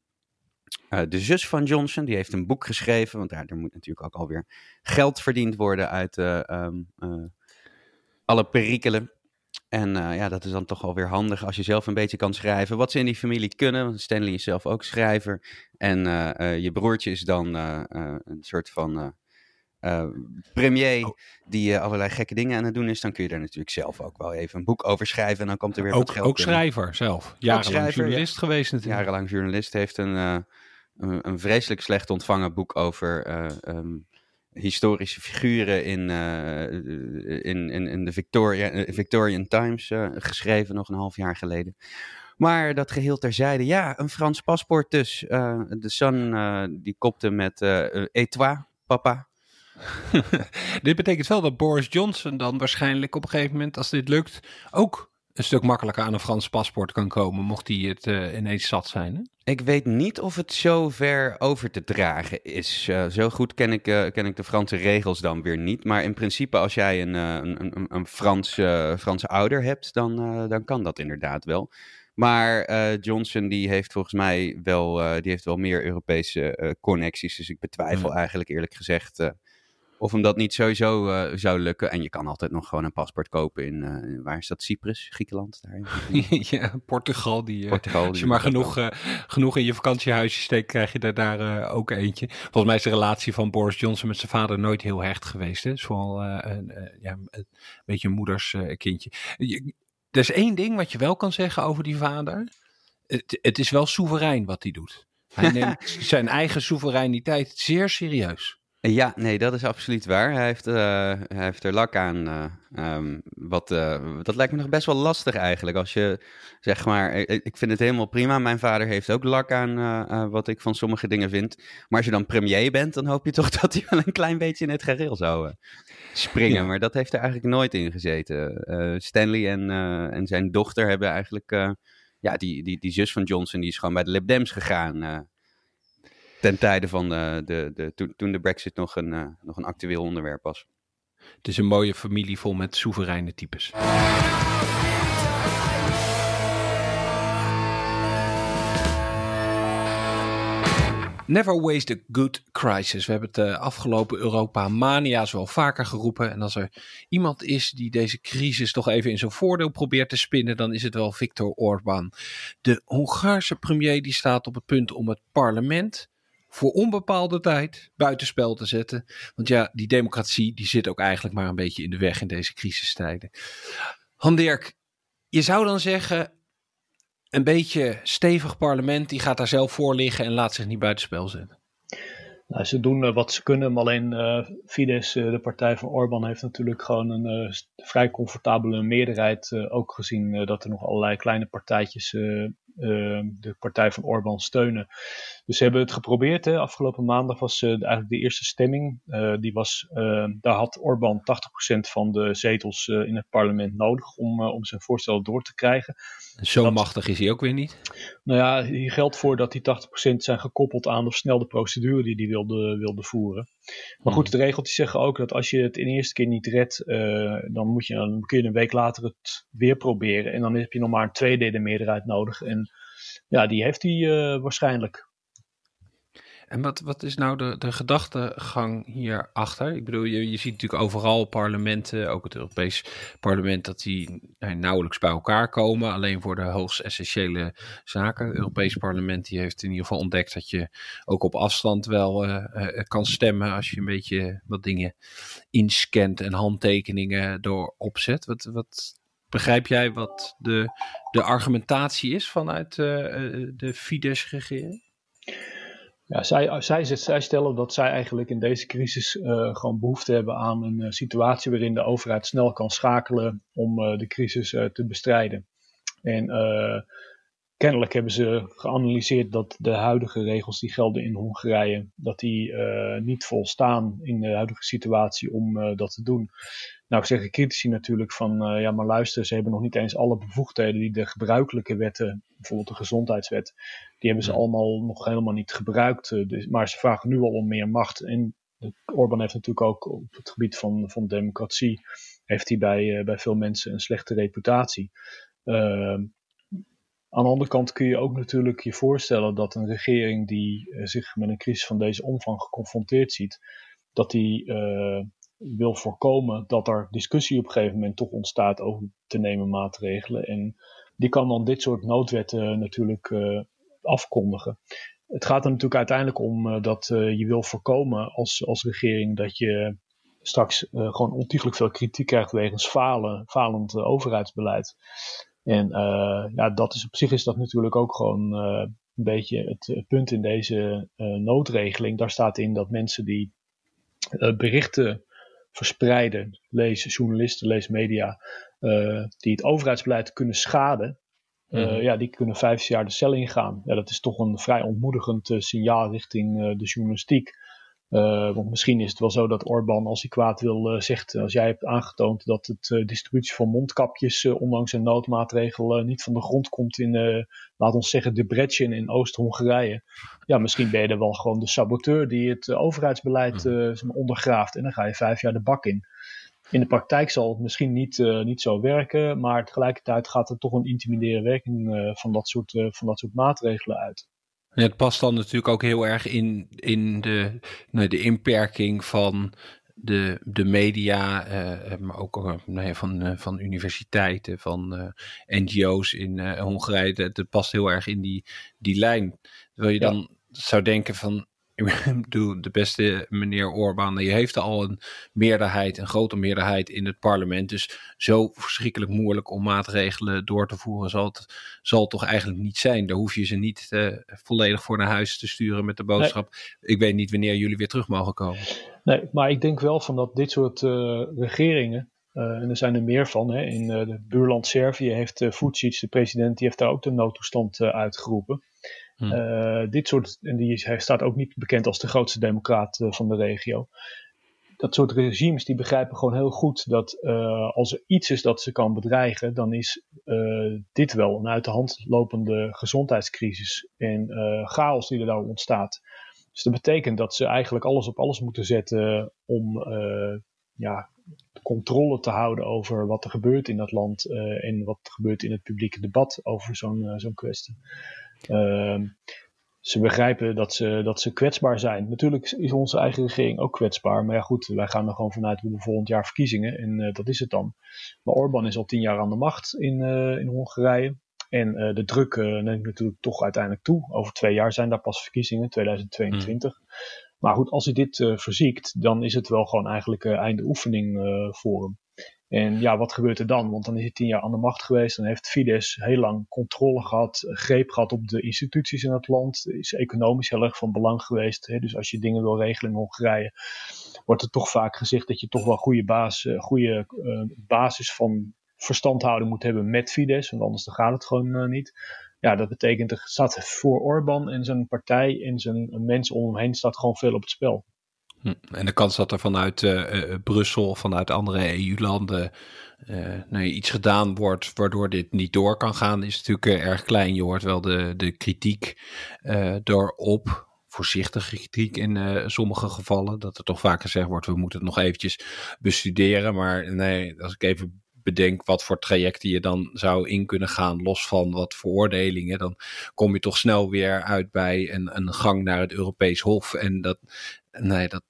de zus van Johnson. Die heeft een boek geschreven, want daar, er moet natuurlijk ook alweer geld verdiend worden uit um, alle perikelen. En ja, dat is dan toch wel weer handig als je zelf een beetje kan schrijven. Wat ze in die familie kunnen. Want Stanley is zelf ook schrijver. En je broertje is dan een soort van uh, premier oh. die uh, allerlei gekke dingen aan het doen is, dan kun je daar natuurlijk zelf ook wel even een boek over schrijven en dan komt er weer ook, wat geld Ook schrijver zelf. Jarenlang schrijver, journalist geweest natuurlijk. Jarenlang journalist heeft een, uh, een, een, vreselijk slecht ontvangen boek over um, historische figuren in, in, in, in, de Victoria, Victorian Times geschreven nog een half jaar geleden. Maar dat geheel terzijde, ja, een Frans paspoort dus. de Sun die kopte met uh, papa. [LAUGHS] dit betekent wel dat Boris Johnson dan waarschijnlijk op een gegeven moment, als dit lukt, ook een stuk makkelijker aan een Frans paspoort kan komen, mocht hij het uh, ineens zat zijn. Hè? Ik weet niet of het zo ver over te dragen is. Uh, zo goed ken ik, uh, ken ik de Franse regels dan weer niet. Maar in principe, als jij een, een, een, een Frans, Franse ouder hebt, dan, dan kan dat inderdaad wel. Maar Johnson die heeft volgens mij wel, die heeft wel meer Europese connecties. Dus ik betwijfel mm. eigenlijk eerlijk gezegd of hem dat niet sowieso uh, zou lukken. En je kan altijd nog gewoon een paspoort kopen in, uh, waar is dat, Cyprus, Griekenland? Daar [LAUGHS] ja, Portugal. Die, uh, Portugal als je maar genoeg, genoeg in je vakantiehuisje steekt, krijg je daar, daar ook eentje. Volgens mij is de relatie van Boris Johnson met zijn vader nooit heel hecht geweest. Hè? is vooral een, ja, een beetje een moeders kindje. er is één ding wat je wel kan zeggen over die vader. Het, het is wel soeverein wat hij doet. Hij [LAUGHS] neemt zijn eigen soevereiniteit zeer serieus. Ja, nee, dat is absoluut waar. Hij heeft, uh, hij heeft er lak aan. Uh, um, wat, uh, dat lijkt me nog best wel lastig eigenlijk. Als je zeg maar, ik vind het helemaal prima. Mijn vader heeft ook lak aan wat ik van sommige dingen vind. Maar als je dan premier bent, dan hoop je toch [LAUGHS] dat hij wel een klein beetje in het gereel zou springen. Maar dat heeft er eigenlijk nooit in gezeten. Stanley en, en zijn dochter hebben eigenlijk. ja, die, die, die zus van Johnson die is gewoon bij de Lib Dems gegaan ten tijde van de, de, de, toen, toen de Brexit nog een, uh, nog een actueel onderwerp was. Het is een mooie familie vol met soevereine types. Never waste a good crisis. We hebben het uh, afgelopen Europa mania's wel vaker geroepen. En als er iemand is die deze crisis toch even in zijn voordeel probeert te spinnen, dan is het wel Viktor Orbán. De Hongaarse premier die staat op het punt om het parlement voor onbepaalde tijd buitenspel te zetten. Want ja, die democratie die zit ook eigenlijk maar een beetje in de weg in deze crisistijden. Han Dirk, je zou dan zeggen, een beetje stevig parlement, die gaat daar zelf voor liggen en laat zich niet buitenspel zetten. Nou, ze doen uh, wat ze kunnen, maar alleen uh, Fidesz, uh, de partij van Orbán, heeft natuurlijk gewoon een vrij comfortabele meerderheid. ook gezien dat er nog allerlei kleine partijtjes de partij van Orbán steunen. Dus ze hebben het geprobeerd. Hè. Afgelopen maandag was uh, eigenlijk de eerste stemming. Uh, die was, uh, daar had Orbán 80% van de zetels in het parlement nodig om, om zijn voorstel door te krijgen. Zo machtig is hij ook weer niet. Nou ja, hier geldt voor dat die 80% zijn gekoppeld aan de versnelde procedure die hij wilde, wilde voeren. Maar goed, hmm. de regeltjes zeggen ook dat als je het in de eerste keer niet redt, dan, moet je, dan kun je een week later het weer proberen. En dan heb je nog maar een tweederde meerderheid nodig. En ja, die heeft hij waarschijnlijk. En wat, wat is nou de, de gedachtegang hierachter? Ik bedoel, je, je ziet natuurlijk overal parlementen, ook het Europees parlement, dat die nou, nauwelijks bij elkaar komen. Alleen voor de hoogst essentiële zaken. Het Europees parlement die heeft in ieder geval ontdekt dat je ook op afstand wel uh, uh, kan stemmen als je een beetje wat dingen inscant en handtekeningen door opzet. Wat, wat begrijp jij wat de, de argumentatie is vanuit uh, de Fidesz-regering? Ja, zij, zij, stellen dat zij eigenlijk in deze crisis uh, gewoon behoefte hebben aan een uh, situatie waarin de overheid snel kan schakelen om uh, de crisis te bestrijden. En kennelijk hebben ze geanalyseerd dat de huidige regels die gelden in Hongarije, dat die niet volstaan in de huidige situatie om dat te doen. Nou zeggen critici natuurlijk van, uh, ja maar luister, ze hebben nog niet eens alle bevoegdheden die de gebruikelijke wetten, bijvoorbeeld de gezondheidswet, die hebben ze allemaal nog helemaal niet gebruikt. Uh, dus, maar ze vragen nu al om meer macht. En Orbán heeft natuurlijk ook op het gebied van, van democratie, heeft hij bij, uh, bij veel mensen een slechte reputatie. Ehm, aan de andere kant kun je ook natuurlijk je voorstellen dat een regering die zich met een crisis van deze omvang geconfronteerd ziet, dat die wil voorkomen dat er discussie op een gegeven moment toch ontstaat over te nemen maatregelen. En die kan dan dit soort noodwetten natuurlijk uh, afkondigen. Het gaat er natuurlijk uiteindelijk om uh, dat uh, je wil voorkomen als, als regering dat je straks gewoon ontiegelijk veel kritiek krijgt wegens falen, falend overheidsbeleid. En ja, dat is op zich is dat natuurlijk ook gewoon een beetje het, punt in deze noodregeling. Daar staat in dat mensen die berichten verspreiden, lees journalisten, lees media, uh, die het overheidsbeleid kunnen schaden, uh, mm. ja, die kunnen vijf jaar de cel ingaan. Ja, dat is toch een vrij ontmoedigend uh, signaal richting de journalistiek. Uh, want misschien is het wel zo dat Orbán, als hij kwaad wil, uh, zegt: Als jij hebt aangetoond dat het uh, distributie van mondkapjes, ondanks een noodmaatregel, niet van de grond komt in, laat ons zeggen, de Bretchen in Oost-Hongarije. Ja, misschien ben je er wel gewoon de saboteur die het overheidsbeleid hmm. ondergraaft. En dan ga je vijf jaar de bak in. In de praktijk zal het misschien niet, niet zo werken, maar tegelijkertijd gaat er toch een intimiderende werking van, dat soort, van dat soort maatregelen uit. Het past dan natuurlijk ook heel erg in, in de, nou, de inperking van de, de media, uh, maar ook uh, nou ja, van, uh, van universiteiten, van NGO's in Hongarije. Het past heel erg in die, die lijn. Terwijl je dan zou denken van, ik bedoel, de beste meneer Orbán, die heeft al een meerderheid, een grote meerderheid in het parlement. Dus zo verschrikkelijk moeilijk om maatregelen door te voeren zal het, zal het toch eigenlijk niet zijn. Daar hoef je ze niet uh, volledig voor naar huis te sturen met de boodschap. Nee. Ik weet niet wanneer jullie weer terug mogen komen. Nee, maar ik denk wel van dat dit soort uh, regeringen, uh, en er zijn er meer van. Hè. In het buurland Servië heeft uh, Vucic, de president, die heeft daar ook de noodtoestand uitgeroepen. Hmm. dit soort, en die, hij staat ook niet bekend als de grootste democraat van de regio. Dat soort regimes die begrijpen gewoon heel goed dat als er iets is dat ze kan bedreigen, dan is dit wel een uit de hand lopende gezondheidscrisis en chaos die er daar ontstaat. Dus dat betekent dat ze eigenlijk alles op alles moeten zetten om ja, controle te houden over wat er gebeurt in dat land en wat er gebeurt in het publieke debat over zo'n zo'n kwestie. Uh, ze begrijpen dat ze, dat ze kwetsbaar zijn. Natuurlijk is onze eigen regering ook kwetsbaar. Maar ja, goed, wij gaan er gewoon vanuit we hebben volgend jaar verkiezingen. En uh, dat is het dan. Maar Orbán is al tien jaar aan de macht in, in Hongarije. En de druk neemt natuurlijk toch uiteindelijk toe. Over twee jaar zijn daar pas verkiezingen, 2022. Mm. Maar goed, als hij dit verziekt, dan is het wel gewoon eigenlijk einde oefening voor hem. En ja, wat gebeurt er dan? Want dan is hij tien jaar aan de macht geweest. Dan heeft Fidesz heel lang controle gehad, greep gehad op de instituties in het land. Is economisch heel erg van belang geweest. Hè? Dus als je dingen wil regelen in Hongarije, wordt er toch vaak gezegd dat je toch wel goede, baas, goede basis van verstandhouding moet hebben met Fidesz. Want anders dan gaat het gewoon niet ja, dat betekent er staat voor Orbán en zijn partij en zijn mensen om hem heen staat gewoon veel op het spel. Hm. En de kans dat er vanuit uh, Brussel of vanuit andere EU-landen uh, nou, iets gedaan wordt waardoor dit niet door kan gaan, is natuurlijk erg klein. Je hoort wel de, de kritiek erop, voorzichtige kritiek in sommige gevallen, dat er toch vaak gezegd wordt, we moeten het nog eventjes bestuderen. Maar nee, als ik even bedenk wat voor trajecten je dan zou in kunnen gaan, los van wat veroordelingen, dan kom je toch snel weer uit bij een, een gang naar het Europees Hof. En dat, nee, dat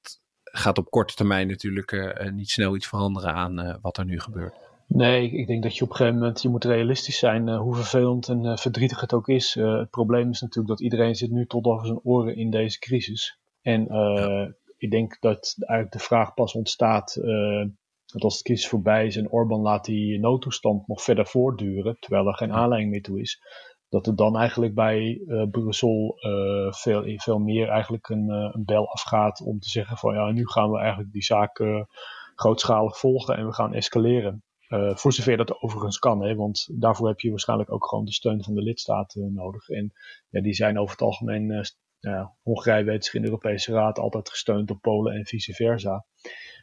gaat op korte termijn natuurlijk uh, niet snel iets veranderen aan uh, wat er nu gebeurt. Nee, ik denk dat je op een gegeven moment, je moet realistisch zijn, uh, hoe vervelend en verdrietig het ook is. het probleem is natuurlijk dat iedereen zit nu tot over zijn oren in deze crisis. En ja. ik denk dat eigenlijk de vraag pas ontstaat dat als de crisis voorbij is en Orbán laat die noodtoestand nog verder voortduren, terwijl er geen aanleiding meer toe is, dat er dan eigenlijk bij uh, Brussel uh, veel, veel meer eigenlijk een, uh, een, bel afgaat om te zeggen van ja, nu gaan we eigenlijk die zaak grootschalig volgen en we gaan escaleren. voor zover dat overigens kan, hè, want daarvoor heb je waarschijnlijk ook gewoon de steun van de lidstaten nodig. En ja, die zijn over het algemeen, ja, Hongarije weet zich in de Europese Raad altijd gesteund door Polen en vice versa.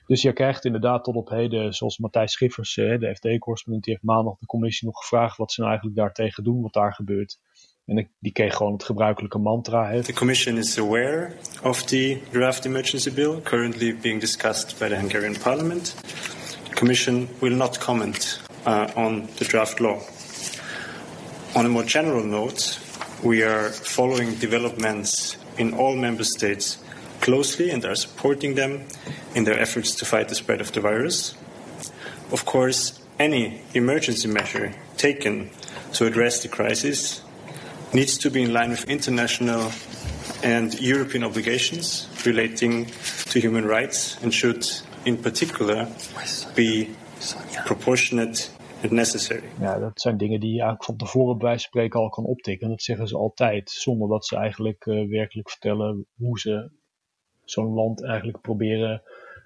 Dus je krijgt inderdaad tot op heden, zoals Matthijs Schiffers, de FD-correspondent, die heeft maandag de commissie nog gevraagd wat ze nou eigenlijk daartegen doen, wat daar gebeurt. En die kreeg gewoon het gebruikelijke mantra. Hè. The Commission is aware of the draft emergency bill currently being discussed by the Hungarian Parliament. The Commission will not comment uh, on the draft law. On a more general note, we are following developments in all member states closely and are supporting them in their efforts to fight the spread of the virus. Of course, any emergency measure taken to address the crisis needs to be in line with international and European obligations relating to human rights and should, in particular, be proportionate [LAUGHS] necessary. Ja, dat zijn dingen die je eigenlijk van tevoren bij spreken al kan optikken. Dat zeggen ze altijd, zonder dat ze eigenlijk uh, werkelijk vertellen hoe ze zo'n land eigenlijk proberen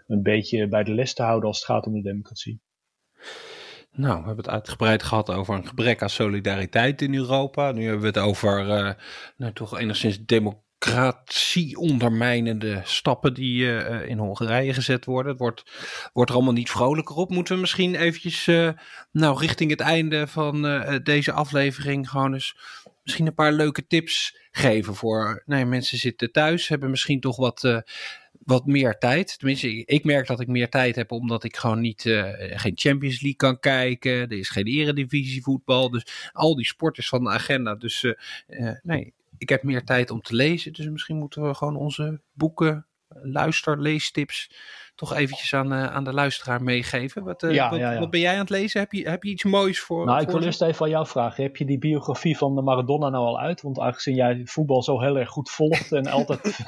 een beetje bij de les te houden als het gaat om de democratie. Nou, we hebben het uitgebreid gehad over een gebrek aan solidariteit in Europa. Nu hebben we het over uh, nou, toch enigszins democratie ondermijnende stappen die uh, in Hongarije gezet worden. Het wordt, wordt er allemaal niet vrolijker op. Moeten we misschien eventjes uh, nou, richting het einde van deze aflevering gewoon eens misschien een paar leuke tips geven voor ja, mensen zitten thuis, hebben misschien toch wat, wat meer tijd. Tenminste, ik merk dat ik meer tijd heb omdat ik gewoon niet geen Champions League kan kijken. Er is geen eredivisie voetbal. Dus al die sport is van de agenda. Dus nee, ik heb meer tijd om te lezen. Dus misschien moeten we gewoon onze boeken, luister, leestips toch eventjes aan, uh, aan de luisteraar meegeven. Wat, uh, ja, wat, ja, ja. wat, ben jij aan het lezen? Heb je, heb je iets moois voor? Nou, ik wil eerst even aan jou vragen. Heb je die biografie van de Maradona nou al uit? Want aangezien jij voetbal zo heel erg goed volgt en altijd. [LAUGHS]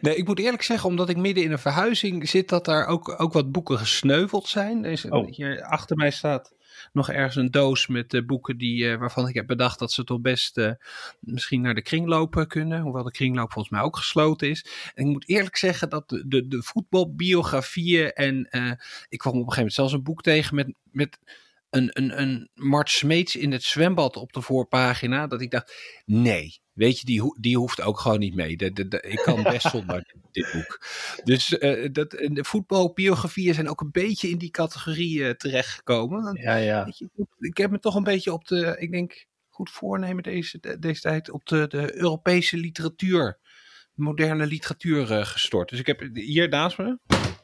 Nee, ik moet eerlijk zeggen, omdat ik midden in een verhuizing zit, dat daar ook, ook wat boeken gesneuveld zijn. Er is, Oh. Hier achter mij staat nog ergens een doos met eh, boeken die, eh, waarvan ik heb bedacht dat ze toch best eh, misschien naar de kringloop kunnen. Hoewel de kringloop volgens mij ook gesloten is. En ik moet eerlijk zeggen dat de, de, de voetbalbiografieën en ik kwam op een gegeven moment zelfs een boek tegen met, met een, een, een Mart Smeets in het zwembad op de voorpagina. Dat ik dacht, nee, weet je, die, ho- die hoeft ook gewoon niet mee. De, de, de- ik kan best [LAUGHS] zonder dit boek. Dus eh, dat, de voetbalbiografieën zijn ook een beetje in die categorie eh, terechtgekomen. Ja, ja. je, ik heb me toch een beetje op de, ik denk, goed voornemen deze, deze tijd, op de, de Europese literatuur, moderne literatuur eh, gestort. Dus ik heb hier naast me,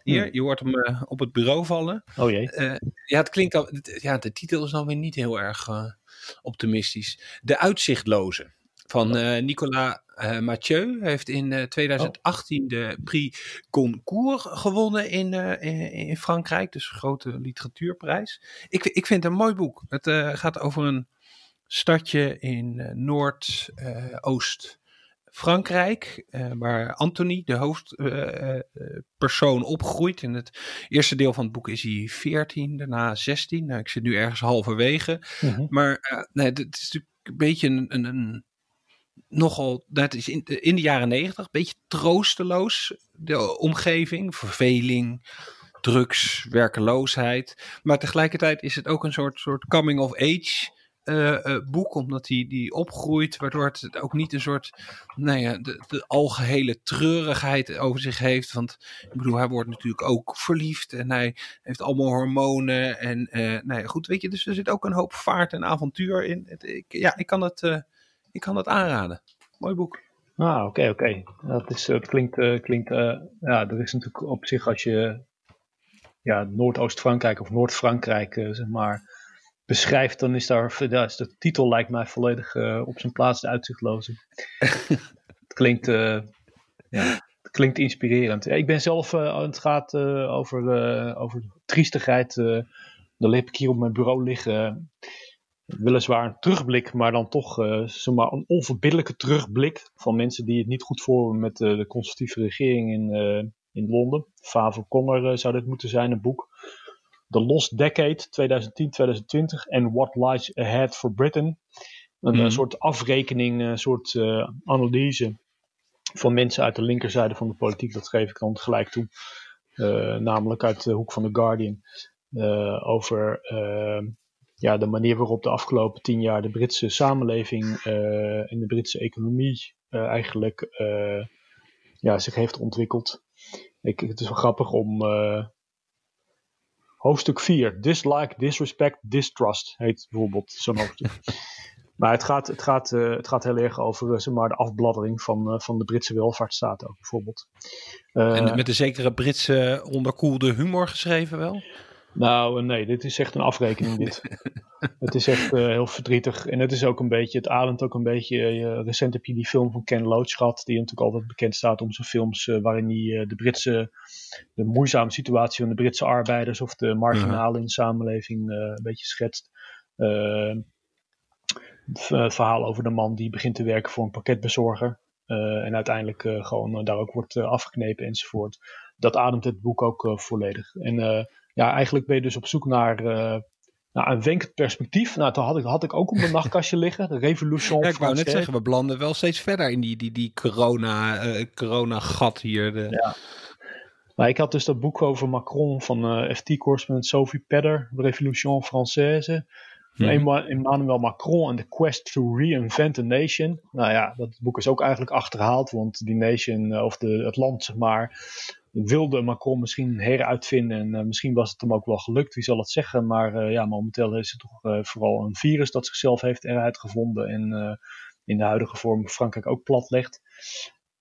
hier, je hoort hem eh, op het bureau vallen. Oh jee. Eh, ja, het klinkt al. Ja, de titel is dan weer niet heel erg eh, optimistisch. De Uitzichtloze van eh, Nicolas Mathieu heeft in eh, 2018 de Prix Goncourt gewonnen in, in, in Frankrijk, dus een grote literatuurprijs. Ik, ik vind het een mooi boek. Het gaat over een stadje in Noord-Oost. Frankrijk, eh, waar Anthony, de hoofdpersoon, opgroeit. In het eerste deel van het boek is hij 14, daarna 16. Nou, ik zit nu ergens halverwege. Mhm. Maar eh, nee, het is natuurlijk een beetje een, een, een nogal, dat is in, in de jaren negentig, een beetje troosteloos, de omgeving, verveling, drugs, werkeloosheid. Maar tegelijkertijd is het ook een soort, soort coming of age eh, eh, boek, omdat die, die opgroeit, waardoor het ook niet een soort, nou ja, de, de algehele treurigheid over zich heeft. Want ik bedoel, hij wordt natuurlijk ook verliefd en hij heeft allemaal hormonen. En eh nou ja, goed, weet je, dus er zit ook een hoop vaart en avontuur in. Het, ik, ja, ik kan het, eh, ik kan het aanraden. Mooi boek. Ah, oké, oké. Dat, is, dat klinkt, klinkt ja, er is natuurlijk op zich als je ja, Noordoost-Frankrijk of Noord-Frankrijk, zeg maar, beschrijft, dan is daar, ja, is de titel lijkt mij volledig op zijn plaats de uitzichtloze. [LAUGHS] het klinkt, ja, het klinkt inspirerend. ik ben zelf, het gaat over, over triestigheid, dan heb ik hier op mijn bureau liggen weliswaar een terugblik, maar dan toch uh, zomaar een onverbiddelijke terugblik van mensen die het niet goed voor met uh, de conservatieve regering in, uh, in Londen. Favo Connor zou dit moeten zijn, een boek. The Lost Decade 2010-2020 en What Lies Ahead for Britain. Een, mm. soort afrekening, een soort analyse van mensen uit de linkerzijde van de politiek. Dat geef ik dan gelijk toe. namelijk uit de hoek van The Guardian. over ja, de manier waarop de afgelopen tien jaar de Britse samenleving uh, en de Britse economie uh, eigenlijk uh, ja, zich heeft ontwikkeld. Ik, het is wel grappig om hoofdstuk 4, Dislike, Disrespect, Distrust heet bijvoorbeeld zo'n hoofdstuk. [LAUGHS] maar het gaat, het, gaat, het gaat heel erg over zeg maar, de afbladdering van, van de Britse welvaartsstaat ook bijvoorbeeld. en met een zekere Britse onderkoelde humor geschreven wel? Nou, nee, dit is echt een afrekening dit. [LAUGHS] het is echt uh, heel verdrietig. En het is ook een beetje, het ademt ook een beetje. Uh, recent heb je die film van Ken Loach gehad, die natuurlijk altijd bekend staat om zijn films uh, waarin hij de Britse, de moeizame situatie van de Britse arbeiders of de marginalen in de samenleving een beetje schetst. het verhaal over de man die begint te werken voor een pakketbezorger. en uiteindelijk gewoon daar ook wordt afgeknepen enzovoort. Dat ademt het boek ook volledig. En ja, eigenlijk ben je dus op zoek naar, uh, naar een wenkend perspectief. Nou, toen had ik, had ik ook op mijn [LAUGHS] nachtkastje liggen. De Revolution ja, ik wou net zeggen, we belanden wel steeds verder in die, die, die corona, uh, corona gat hier. De... Ja. Maar ik had dus dat boek over Macron van eh, FT-correspondent Sophie Pedder, Revolution Française. Hmm. Emmanuel Macron and the Quest to Reinvent a Nation. Nou ja, dat boek is ook eigenlijk achterhaald, want die nation, of de, het land, zeg maar, wilde Macron misschien heruitvinden. En uh, misschien was het hem ook wel gelukt, wie zal het zeggen. Maar uh, ja, momenteel is het toch uh, vooral een virus dat zichzelf heeft eruit gevonden. En in de huidige vorm Frankrijk ook platlegt.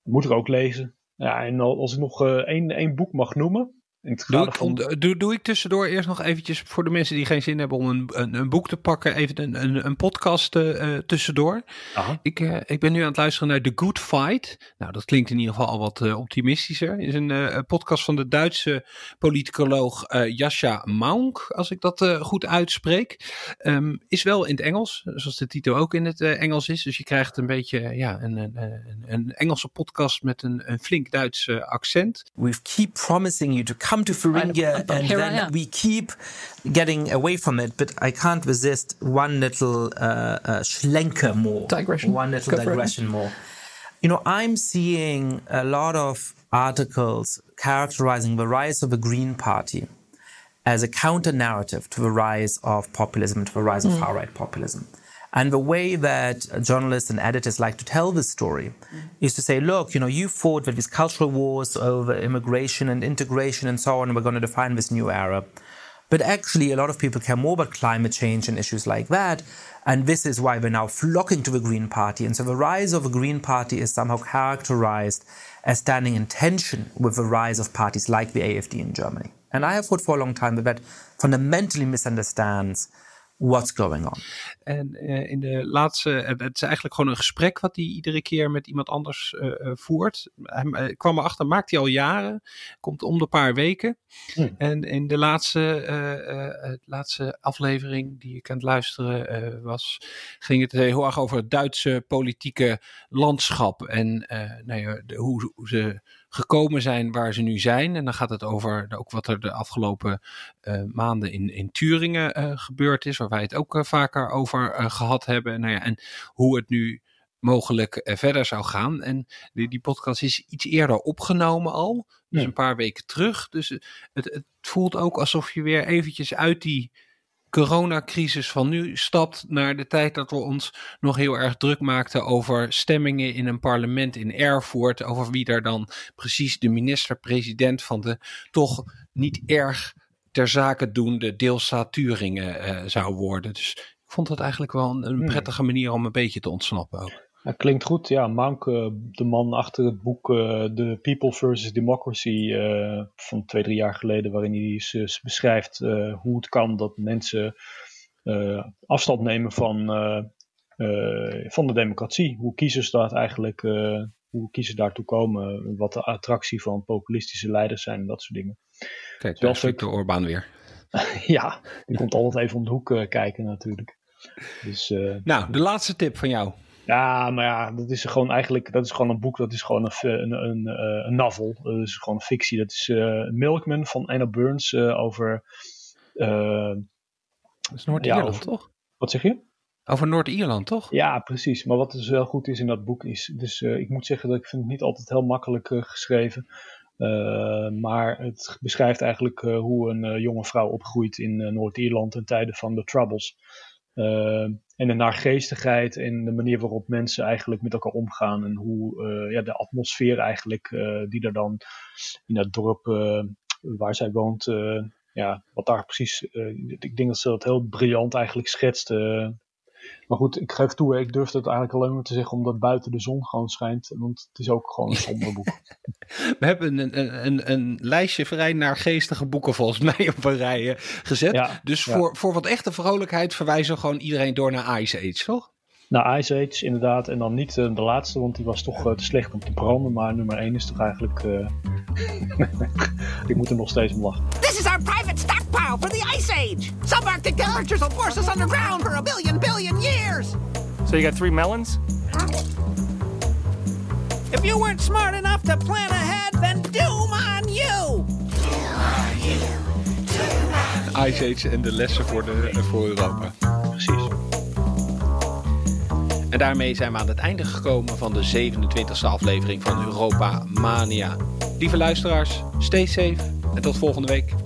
Moet ik ook lezen. Ja, en als ik nog één, één boek mag noemen. Doe, van... doe, doe, ik tussendoor eerst nog eventjes voor de mensen die geen zin hebben om een, een, een boek te pakken, even een, een, een podcast uh, tussendoor. Ik, uh, ik ben nu aan het luisteren naar The Good Fight. Nou, dat klinkt in ieder geval al wat uh, optimistischer. Het is een podcast van de Duitse politicoloog Jascha Maunk, als ik dat goed uitspreek. Um, is wel in het Engels, zoals de titel ook in het Engels is. Dus je krijgt een beetje ja, een, een, een Engelse podcast met een, een flink Duits accent. We keep promising you to come come to Thuringia and then we keep getting away from it. But I can't resist one little uh, uh, schlenker more. Digression. One little Go digression more. You know, I'm seeing a lot of articles characterizing the rise of the Green Party as a counter narrative to the rise of populism, to the rise mm. of far right populism. And the way that journalists and editors like to tell this story mm-hmm. is to say, look, you know, you fought with these cultural wars over immigration and integration and so on, and we're going to define this new era. But actually, a lot of people care more about climate change and issues like that. And this is why we're now flocking to the Green Party. And so the rise of the Green Party is somehow characterized as standing in tension with the rise of parties like the AFD in Germany. And I have thought for a long time that that fundamentally misunderstands what's going on. En uh, in de laatste, het is eigenlijk gewoon een gesprek wat hij iedere keer met iemand anders uh, voert. Hij kwam erachter, maakt hij al jaren, komt om de paar weken. Hmm. En in de laatste, laatste aflevering die ik aan het luisteren was, ging het heel erg over het Duitse politieke landschap. En nou ja, de, hoe, hoe ze gekomen zijn waar ze nu zijn. En dan gaat het over ook wat er de afgelopen uh, maanden in, in Turingen uh, gebeurd is, waar wij het ook uh, vaker over gehad hebben. Nou ja, en hoe het nu mogelijk verder zou gaan. En die, die podcast is iets eerder opgenomen al, dus ja. een paar weken terug. Dus het, het voelt ook alsof je weer eventjes uit die coronacrisis van nu stapt naar de tijd dat we ons nog heel erg druk maakten over stemmingen in een parlement in Erfurt, over wie daar dan precies de minister-president van de toch niet erg ter zake doende deelstaat Turingen uh, zou worden. Dus ik vond dat eigenlijk wel een, een, hmm. prettige manier om een beetje te ontsnappen ook. Dat klinkt goed. Ja, Mank, de man achter het boek The People versus Democracy van twee, drie jaar geleden, waarin hij beschrijft hoe het kan dat mensen afstand nemen van, van de democratie. Hoe kiezers dat eigenlijk, hoe kiezers daartoe komen, wat de attractie van populistische leiders zijn en dat soort dingen. Kijk, daar de Orbán weer. [LAUGHS] ja, die komt altijd even om de hoek kijken natuurlijk. Dus, nou, de laatste tip van jou. Ja, maar ja, dat is gewoon eigenlijk dat is gewoon een boek, dat is gewoon een, een, een, een novel. Dat is gewoon een fictie. Dat is uh, Milkman van Anna Burns uh, over. Uh, dat is Noord-Ierland, ja, toch? Wat zeg je? Over Noord-Ierland, toch? Ja, precies. Maar wat dus wel goed is in dat boek is. Dus ik moet zeggen dat ik vind het niet altijd heel makkelijk geschreven. maar het beschrijft eigenlijk hoe een jonge vrouw opgroeit in Noord-Ierland ten tijde van de Troubles. Uh, en de naargeestigheid en de manier waarop mensen eigenlijk met elkaar omgaan. En hoe uh, ja, de atmosfeer eigenlijk uh, die er dan in dat dorp waar zij woont. ja, wat daar precies. ik denk dat ze dat heel briljant eigenlijk schetst. Maar goed, ik geef toe, ik durf het eigenlijk alleen maar te zeggen omdat buiten de zon gewoon schijnt. Want het is ook gewoon een somber boek. [LAUGHS] We hebben een, een, een, een lijstje vrij naar geestige boeken volgens [LAUGHS] mij op een rij eh, gezet. Ja, dus voor, ja. voor wat echte vrolijkheid verwijzen we gewoon iedereen door naar Ice Age, toch? Naar Ice Age, inderdaad. En dan niet uh, de laatste, want die was toch uh, te slecht om te branden. Maar nummer 1 is toch eigenlijk... Uh... [LAUGHS] ik moet er nog steeds om lachen. This is our private stockpile for the Ice Age! Subarctic temperatures will force us underground for a billion billion years! So you got three melons? If you weren't smart enough to plan ahead, then doom on you! Doom on you! Doom on Ice Age en de lessen voor, de, voor Europa. Precies. En daarmee zijn we aan het einde gekomen van de 27e aflevering van Europa Mania. Lieve luisteraars, stay safe en tot volgende week.